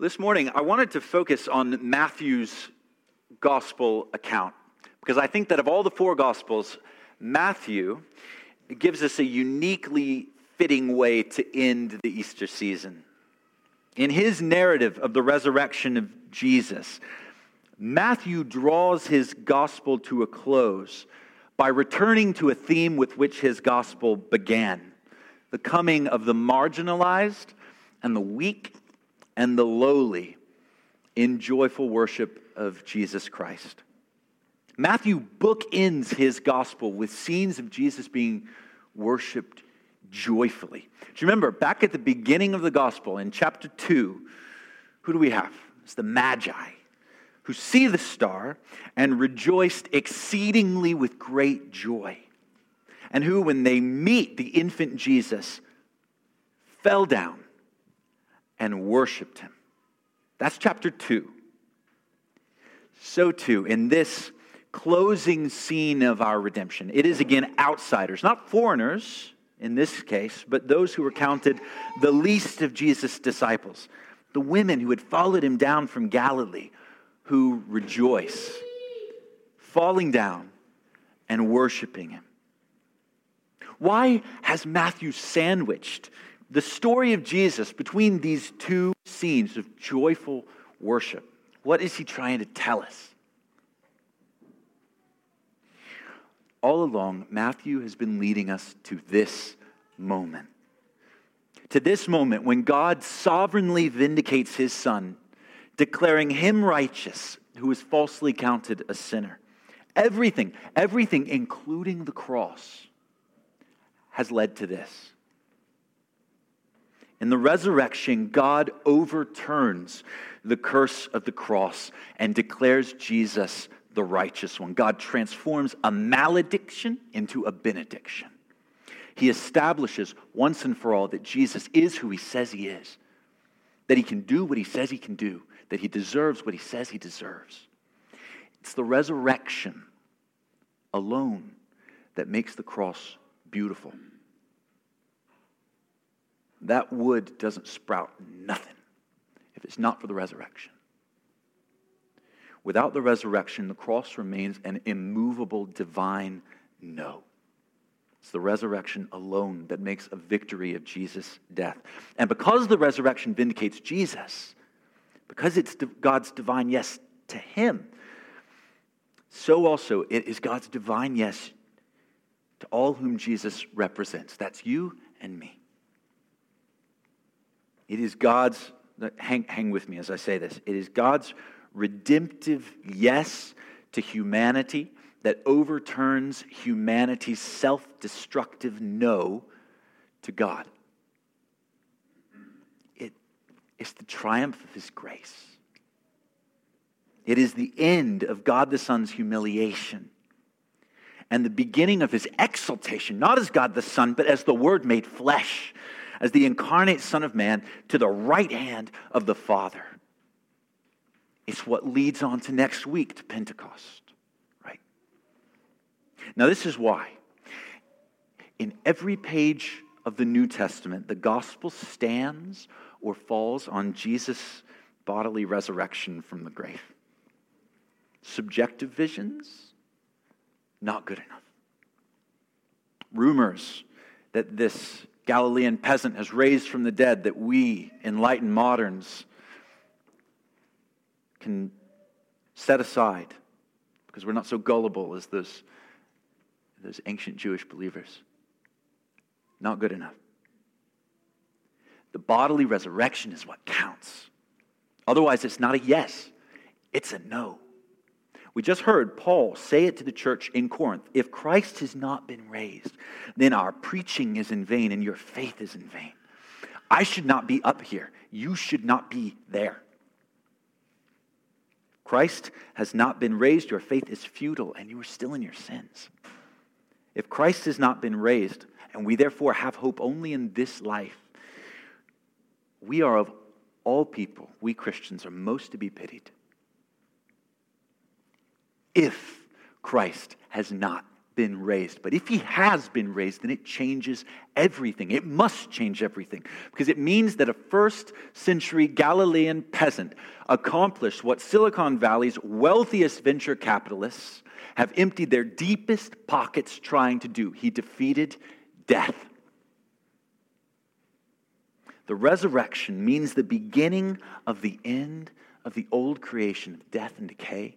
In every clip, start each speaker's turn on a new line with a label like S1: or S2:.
S1: This morning, I wanted to focus on Matthew's gospel account because I think that of all the four gospels, Matthew gives us a uniquely fitting way to end the Easter season. In his narrative of the resurrection of Jesus, Matthew draws his gospel to a close by returning to a theme with which his gospel began the coming of the marginalized and the weak and the lowly in joyful worship of Jesus Christ. Matthew bookends his gospel with scenes of Jesus being worshiped joyfully. Do you remember back at the beginning of the gospel in chapter 2, who do we have? It's the Magi who see the star and rejoiced exceedingly with great joy. And who, when they meet the infant Jesus, fell down and worshiped him. That's chapter 2. So, too, in this closing scene of our redemption, it is again outsiders, not foreigners in this case, but those who were counted the least of Jesus' disciples, the women who had followed him down from Galilee, who rejoice, falling down and worshiping him. Why has Matthew sandwiched the story of Jesus between these two scenes of joyful worship. What is he trying to tell us? All along, Matthew has been leading us to this moment. To this moment when God sovereignly vindicates his son, declaring him righteous who was falsely counted a sinner. Everything, everything, including the cross, has led to this. In the resurrection, God overturns the curse of the cross and declares Jesus the righteous one. God transforms a malediction into a benediction. He establishes once and for all that Jesus is who he says he is, that he can do what he says he can do, that he deserves what he says he deserves. It's the resurrection alone that makes the cross beautiful that wood doesn't sprout nothing if it's not for the resurrection. Without the resurrection, the cross remains an immovable divine no. It's the resurrection alone that makes a victory of Jesus' death. And because the resurrection vindicates Jesus, because it's God's divine yes to him, so also it is God's divine yes to all whom Jesus represents. That's you and me. It is God's, hang, hang with me as I say this, it is God's redemptive yes to humanity that overturns humanity's self destructive no to God. It, it's the triumph of His grace. It is the end of God the Son's humiliation and the beginning of His exaltation, not as God the Son, but as the Word made flesh as the incarnate Son of Man to the right hand of the Father. It's what leads on to next week to Pentecost, right? Now, this is why. In every page of the New Testament, the gospel stands or falls on Jesus' bodily resurrection from the grave. Subjective visions, not good enough. Rumors that this Galilean peasant has raised from the dead that we, enlightened moderns, can set aside because we're not so gullible as those, those ancient Jewish believers. Not good enough. The bodily resurrection is what counts. Otherwise, it's not a yes, it's a no. We just heard Paul say it to the church in Corinth. If Christ has not been raised, then our preaching is in vain and your faith is in vain. I should not be up here. You should not be there. Christ has not been raised, your faith is futile, and you are still in your sins. If Christ has not been raised, and we therefore have hope only in this life, we are of all people, we Christians are most to be pitied if Christ has not been raised. But if he has been raised, then it changes everything. It must change everything because it means that a first century Galilean peasant accomplished what Silicon Valley's wealthiest venture capitalists have emptied their deepest pockets trying to do. He defeated death. The resurrection means the beginning of the end of the old creation of death and decay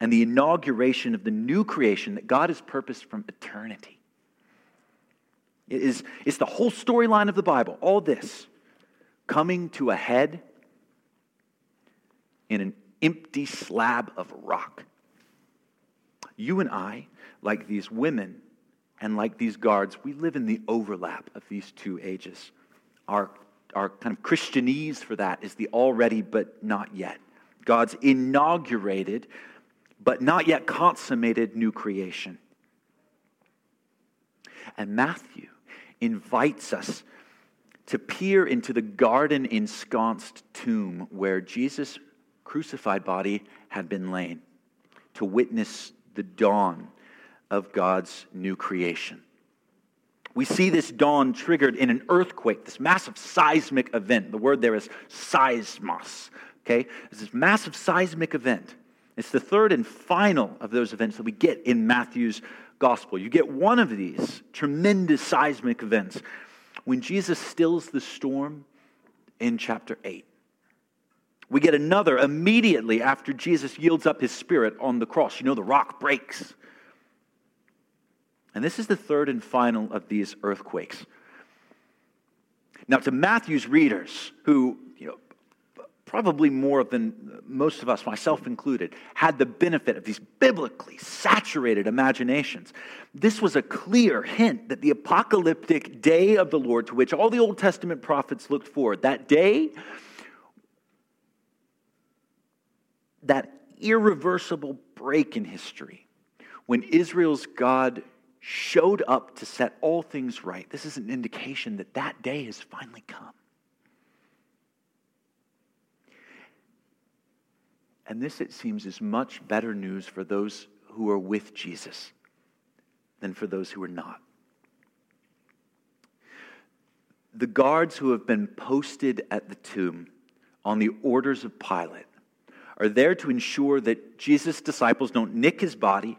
S1: and the inauguration of the new creation that God has purposed from eternity. It is, it's the whole storyline of the Bible, all this coming to a head in an empty slab of rock. You and I, like these women and like these guards, we live in the overlap of these two ages. Our, our kind of Christianese for that is the already but not yet. God's inaugurated but not yet consummated new creation. And Matthew invites us to peer into the garden ensconced tomb where Jesus' crucified body had been lain, to witness the dawn of God's new creation. We see this dawn triggered in an earthquake, this massive seismic event. The word there is seismos. Okay? It's this massive seismic event it's the third and final of those events that we get in Matthew's gospel. You get one of these tremendous seismic events when Jesus stills the storm in chapter 8. We get another immediately after Jesus yields up his spirit on the cross. You know, the rock breaks. And this is the third and final of these earthquakes. Now, to Matthew's readers, who probably more than most of us, myself included, had the benefit of these biblically saturated imaginations. This was a clear hint that the apocalyptic day of the Lord, to which all the Old Testament prophets looked forward, that day, that irreversible break in history, when Israel's God showed up to set all things right, this is an indication that that day has finally come. And this, it seems, is much better news for those who are with Jesus than for those who are not. The guards who have been posted at the tomb on the orders of Pilate are there to ensure that Jesus' disciples don't nick his body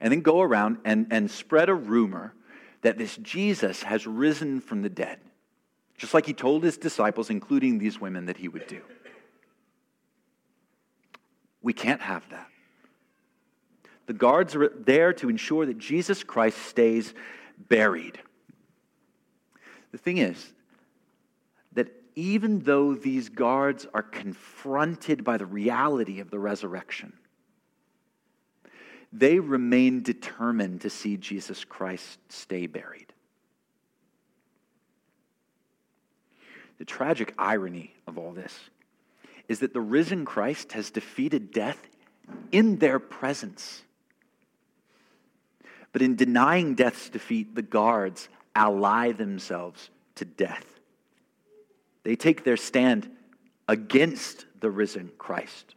S1: and then go around and, and spread a rumor that this Jesus has risen from the dead, just like he told his disciples, including these women, that he would do. We can't have that. The guards are there to ensure that Jesus Christ stays buried. The thing is that even though these guards are confronted by the reality of the resurrection, they remain determined to see Jesus Christ stay buried. The tragic irony of all this is that the risen Christ has defeated death in their presence. But in denying death's defeat, the guards ally themselves to death. They take their stand against the risen Christ.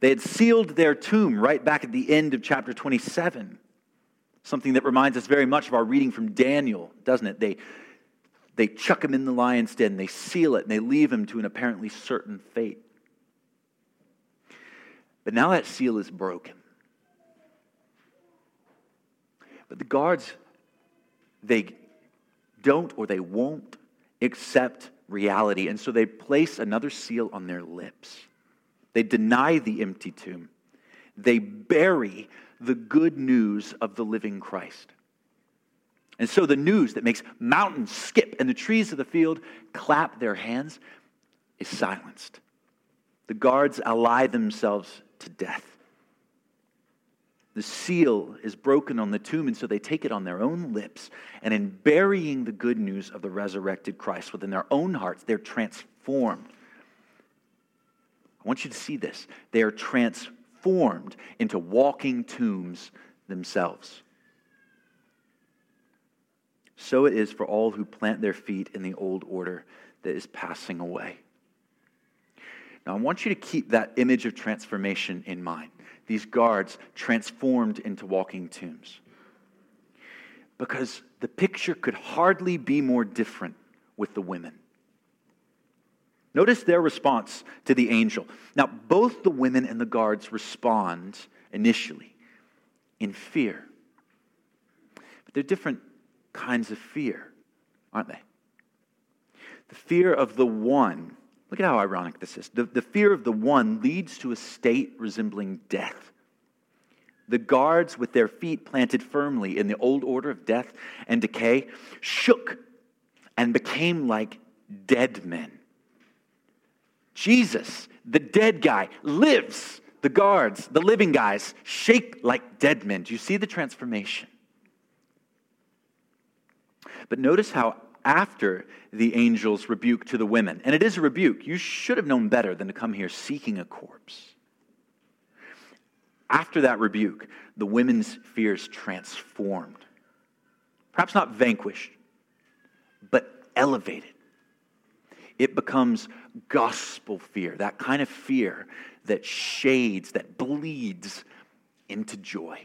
S1: They had sealed their tomb right back at the end of chapter 27, something that reminds us very much of our reading from Daniel, doesn't it? They, they chuck him in the lion's den, they seal it, and they leave him to an apparently certain fate. But now that seal is broken. But the guards, they don't or they won't accept reality. And so they place another seal on their lips. They deny the empty tomb. They bury the good news of the living Christ. And so the news that makes mountains skip and the trees of the field clap their hands is silenced. The guards ally themselves to death. The seal is broken on the tomb, and so they take it on their own lips. And in burying the good news of the resurrected Christ within their own hearts, they're transformed. I want you to see this. They are transformed into walking tombs themselves. So it is for all who plant their feet in the old order that is passing away. Now, I want you to keep that image of transformation in mind. These guards transformed into walking tombs. Because the picture could hardly be more different with the women. Notice their response to the angel. Now, both the women and the guards respond initially in fear. But they're different kinds of fear, aren't they? The fear of the one, look at how ironic this is. The, the fear of the one leads to a state resembling death. The guards, with their feet planted firmly in the old order of death and decay, shook and became like dead men. Jesus, the dead guy, lives. The guards, the living guys, shake like dead men. Do you see the transformation? But notice how after the angel's rebuke to the women, and it is a rebuke, you should have known better than to come here seeking a corpse. After that rebuke, the women's fears transformed. Perhaps not vanquished, but elevated it becomes gospel fear, that kind of fear that shades, that bleeds into joy.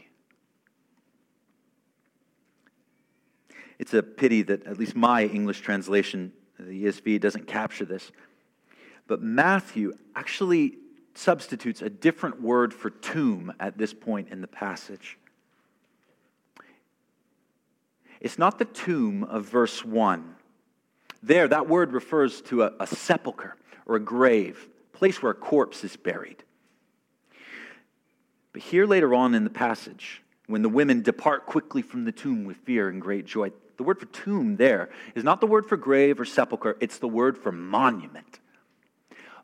S1: It's a pity that at least my English translation, the ESV, doesn't capture this. But Matthew actually substitutes a different word for tomb at this point in the passage. It's not the tomb of verse 1 there, that word refers to a, a sepulchre or a grave, a place where a corpse is buried. But here later on in the passage, when the women depart quickly from the tomb with fear and great joy, the word for tomb there is not the word for grave or sepulchre, it's the word for monument,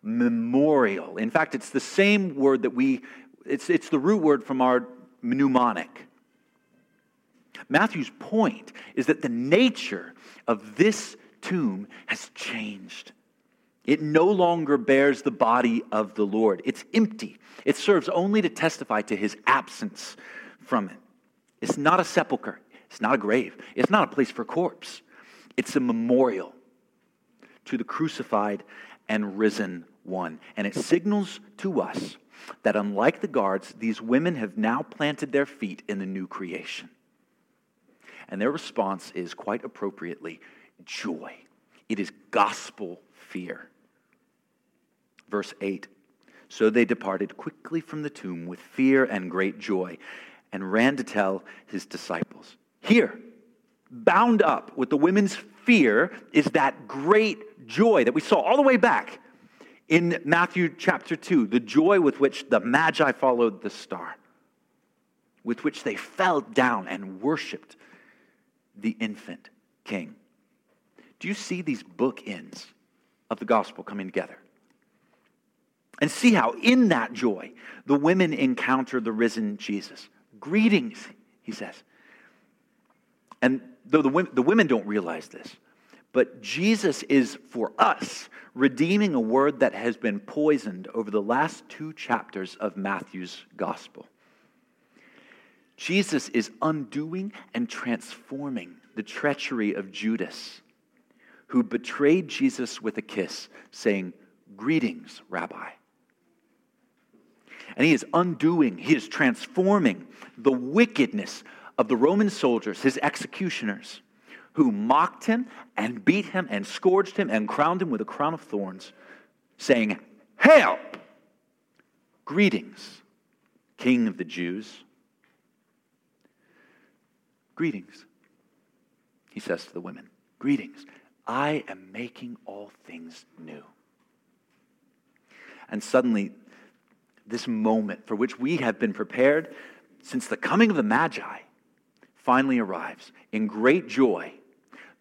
S1: memorial. In fact, it's the same word that we, it's, it's the root word from our mnemonic. Matthew's point is that the nature of this tomb has changed. It no longer bears the body of the Lord. It's empty. It serves only to testify to his absence from it. It's not a sepulchre. It's not a grave. It's not a place for corpse. It's a memorial to the crucified and risen one. And it signals to us that unlike the guards, these women have now planted their feet in the new creation. And their response is quite appropriately joy. It is gospel fear. Verse 8 So they departed quickly from the tomb with fear and great joy and ran to tell his disciples. Here, bound up with the women's fear, is that great joy that we saw all the way back in Matthew chapter 2, the joy with which the Magi followed the star, with which they fell down and worshiped the infant king. Do you see these bookends of the gospel coming together? And see how, in that joy, the women encounter the risen Jesus. Greetings, he says. And though the women, the women don't realize this, but Jesus is for us redeeming a word that has been poisoned over the last two chapters of Matthew's gospel. Jesus is undoing and transforming the treachery of Judas who betrayed Jesus with a kiss, saying, Greetings, Rabbi. And he is undoing, he is transforming the wickedness of the Roman soldiers, his executioners, who mocked him and beat him and scourged him and crowned him with a crown of thorns, saying, Hail! Greetings, King of the Jews. Greetings, he says to the women. Greetings. I am making all things new. And suddenly, this moment for which we have been prepared since the coming of the Magi finally arrives. In great joy,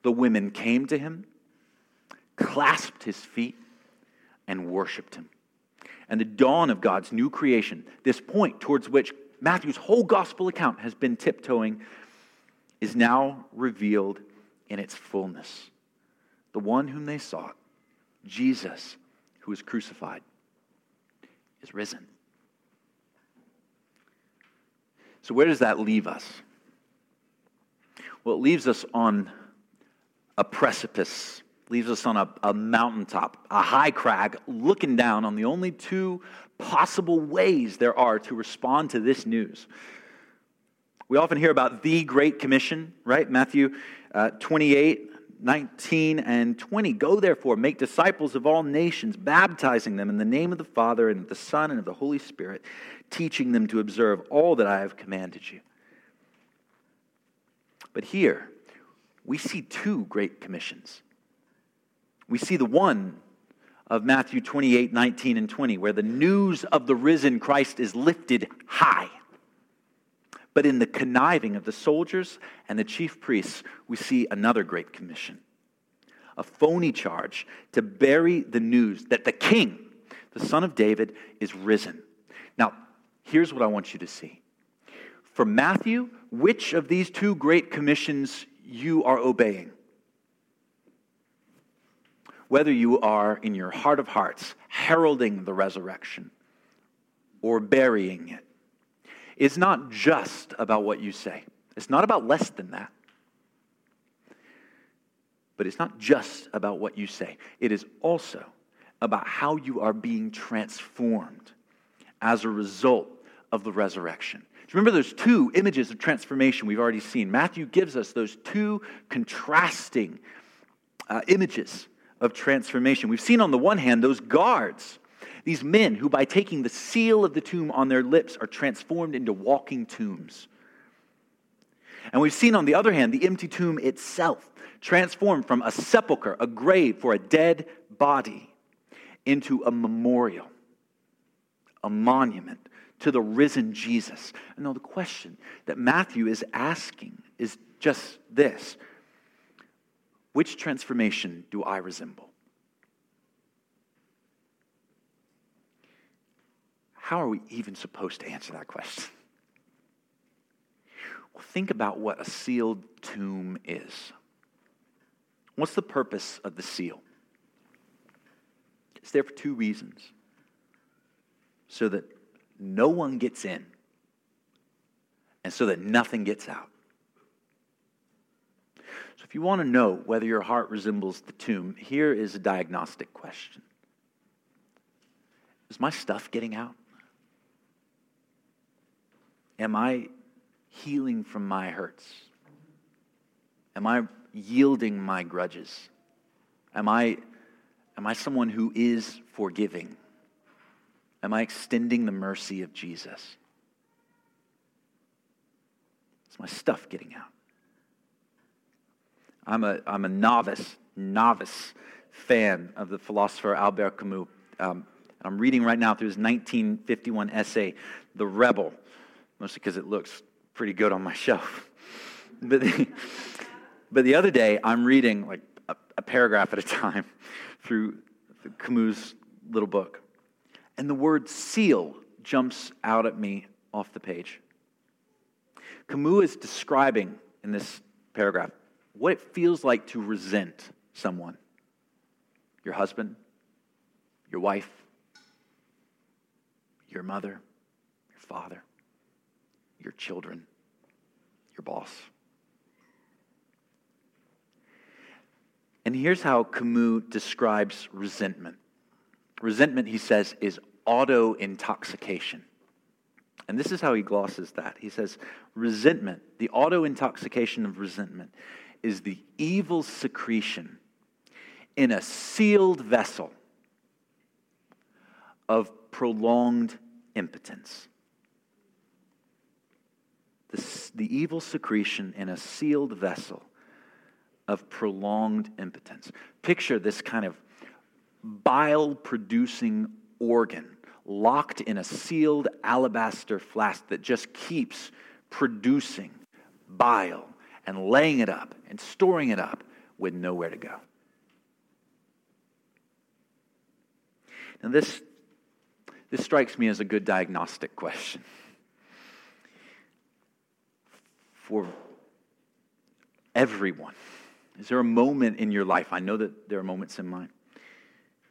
S1: the women came to him, clasped his feet, and worshiped him. And the dawn of God's new creation, this point towards which Matthew's whole gospel account has been tiptoeing, is now revealed in its fullness the one whom they sought, Jesus, who was crucified, is risen. So, where does that leave us? Well, it leaves us on a precipice leaves us on a, a mountaintop, a high crag, looking down on the only two possible ways there are to respond to this news. We often hear about the Great Commission, right? Matthew uh, 28, 19 and 20. Go therefore, make disciples of all nations, baptizing them in the name of the Father and of the Son and of the Holy Spirit, teaching them to observe all that I have commanded you. But here, we see two great commissions. We see the one of Matthew 28, 19, and 20, where the news of the risen Christ is lifted high. But in the conniving of the soldiers and the chief priests, we see another great commission a phony charge to bury the news that the king, the son of David, is risen. Now, here's what I want you to see. For Matthew, which of these two great commissions you are obeying? Whether you are in your heart of hearts heralding the resurrection or burying it is not just about what you say. It's not about less than that. But it's not just about what you say, it is also about how you are being transformed as a result of the resurrection. Remember, those two images of transformation we've already seen. Matthew gives us those two contrasting uh, images of transformation. We've seen on the one hand those guards these men who, by taking the seal of the tomb on their lips, are transformed into walking tombs. And we've seen, on the other hand, the empty tomb itself transformed from a sepulchre, a grave for a dead body, into a memorial, a monument to the risen Jesus. And now, the question that Matthew is asking is just this Which transformation do I resemble? How are we even supposed to answer that question? Well, think about what a sealed tomb is. What's the purpose of the seal? It's there for two reasons so that no one gets in, and so that nothing gets out. So, if you want to know whether your heart resembles the tomb, here is a diagnostic question Is my stuff getting out? Am I healing from my hurts? Am I yielding my grudges? Am I, am I someone who is forgiving? Am I extending the mercy of Jesus? Is my stuff getting out? I'm a, I'm a novice, novice fan of the philosopher Albert Camus. Um, I'm reading right now through his 1951 essay, The Rebel mostly because it looks pretty good on my shelf. But the, but the other day, I'm reading like a, a paragraph at a time through Camus' little book, and the word seal jumps out at me off the page. Camus is describing in this paragraph what it feels like to resent someone your husband, your wife, your mother, your father your children, your boss. And here's how Camus describes resentment resentment, he says, is auto intoxication. And this is how he glosses that. He says, resentment, the auto intoxication of resentment, is the evil secretion in a sealed vessel of prolonged impotence the, the evil secretion in a sealed vessel of prolonged impotence. Picture this kind of bile producing organ locked in a sealed alabaster flask that just keeps producing bile and laying it up and storing it up with nowhere to go. Now, this, this strikes me as a good diagnostic question. for everyone. Is there a moment in your life? I know that there are moments in mine.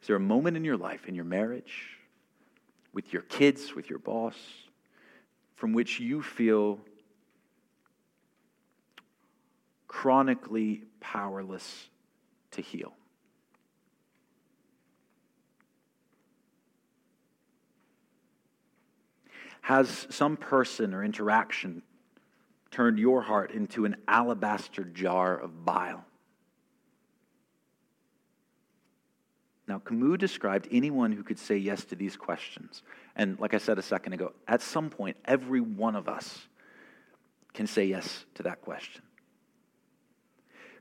S1: Is there a moment in your life, in your marriage, with your kids, with your boss, from which you feel chronically powerless to heal? Has some person or interaction turned your heart into an alabaster jar of bile? Now, Camus described anyone who could say yes to these questions. And like I said a second ago, at some point, every one of us can say yes to that question.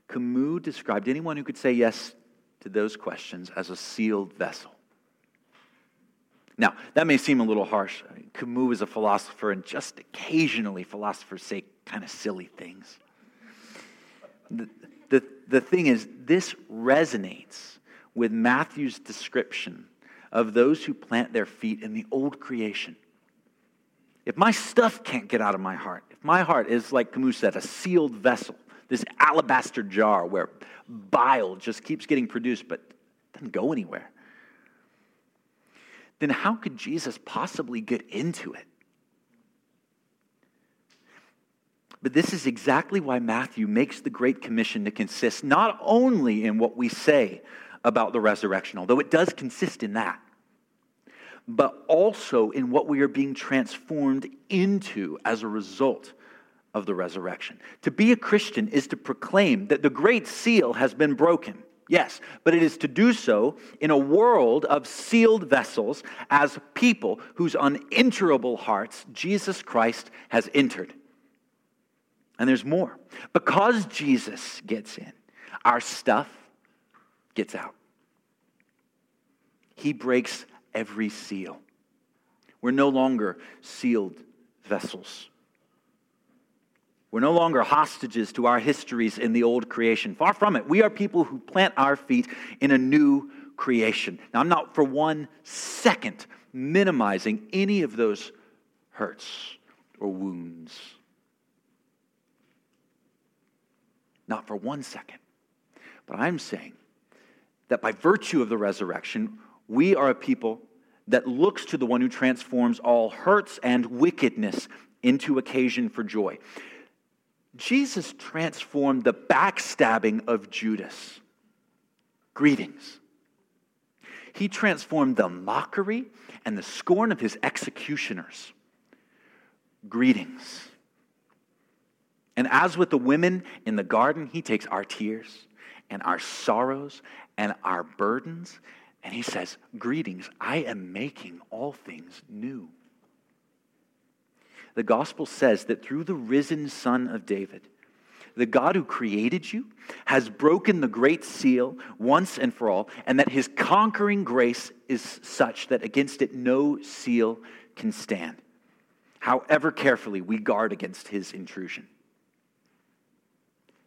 S1: Camus described anyone who could say yes to those questions as a sealed vessel. Now, that may seem a little harsh. Camus is a philosopher, and just occasionally philosophers say kind of silly things. The, the, the thing is, this resonates with Matthew's description of those who plant their feet in the old creation. If my stuff can't get out of my heart, if my heart is, like Camus said, a sealed vessel, this alabaster jar where bile just keeps getting produced but doesn't go anywhere, then how could Jesus possibly get into it? But this is exactly why Matthew makes the Great Commission to consist not only in what we say about the resurrection, although it does consist in that, but also in what we are being transformed into as a result of the resurrection. To be a Christian is to proclaim that the great seal has been broken. Yes, but it is to do so in a world of sealed vessels as people whose unenterable hearts Jesus Christ has entered. And there's more. Because Jesus gets in, our stuff gets out. He breaks every seal. We're no longer sealed vessels. We're no longer hostages to our histories in the old creation. Far from it. We are people who plant our feet in a new creation. Now, I'm not for one second minimizing any of those hurts or wounds. Not for one second. But I'm saying that by virtue of the resurrection, we are a people that looks to the one who transforms all hurts and wickedness into occasion for joy. Jesus transformed the backstabbing of Judas. Greetings. He transformed the mockery and the scorn of his executioners. Greetings. And as with the women in the garden, he takes our tears and our sorrows and our burdens, and he says, Greetings, I am making all things new the gospel says that through the risen Son of David, the God who created you has broken the great seal once and for all, and that his conquering grace is such that against it no seal can stand, however carefully we guard against his intrusion.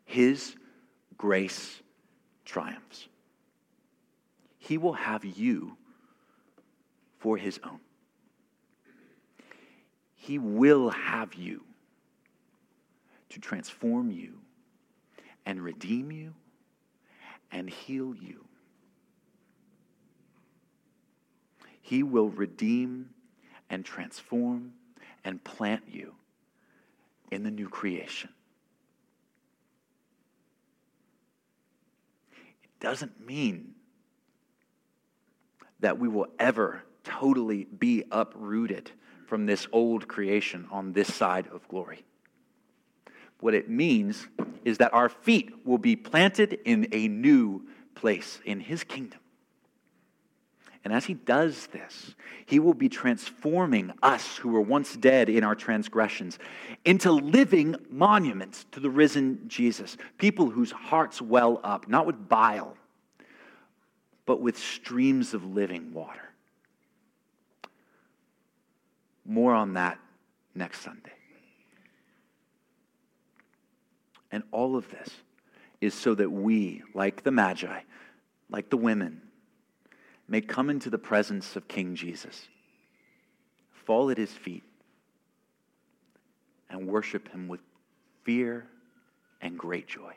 S1: His grace triumphs. He will have you for his own. He will have you to transform you and redeem you and heal you. He will redeem and transform and plant you in the new creation. It doesn't mean that we will ever totally be uprooted from this old creation on this side of glory. What it means is that our feet will be planted in a new place in His kingdom. And as He does this, He will be transforming us who were once dead in our transgressions into living monuments to the risen Jesus. People whose hearts well up, not with bile, but with streams of living water. More on that next Sunday. And all of this is so that we, like the Magi, like the women, may come into the presence of King Jesus, fall at his feet, and worship him with fear and great joy.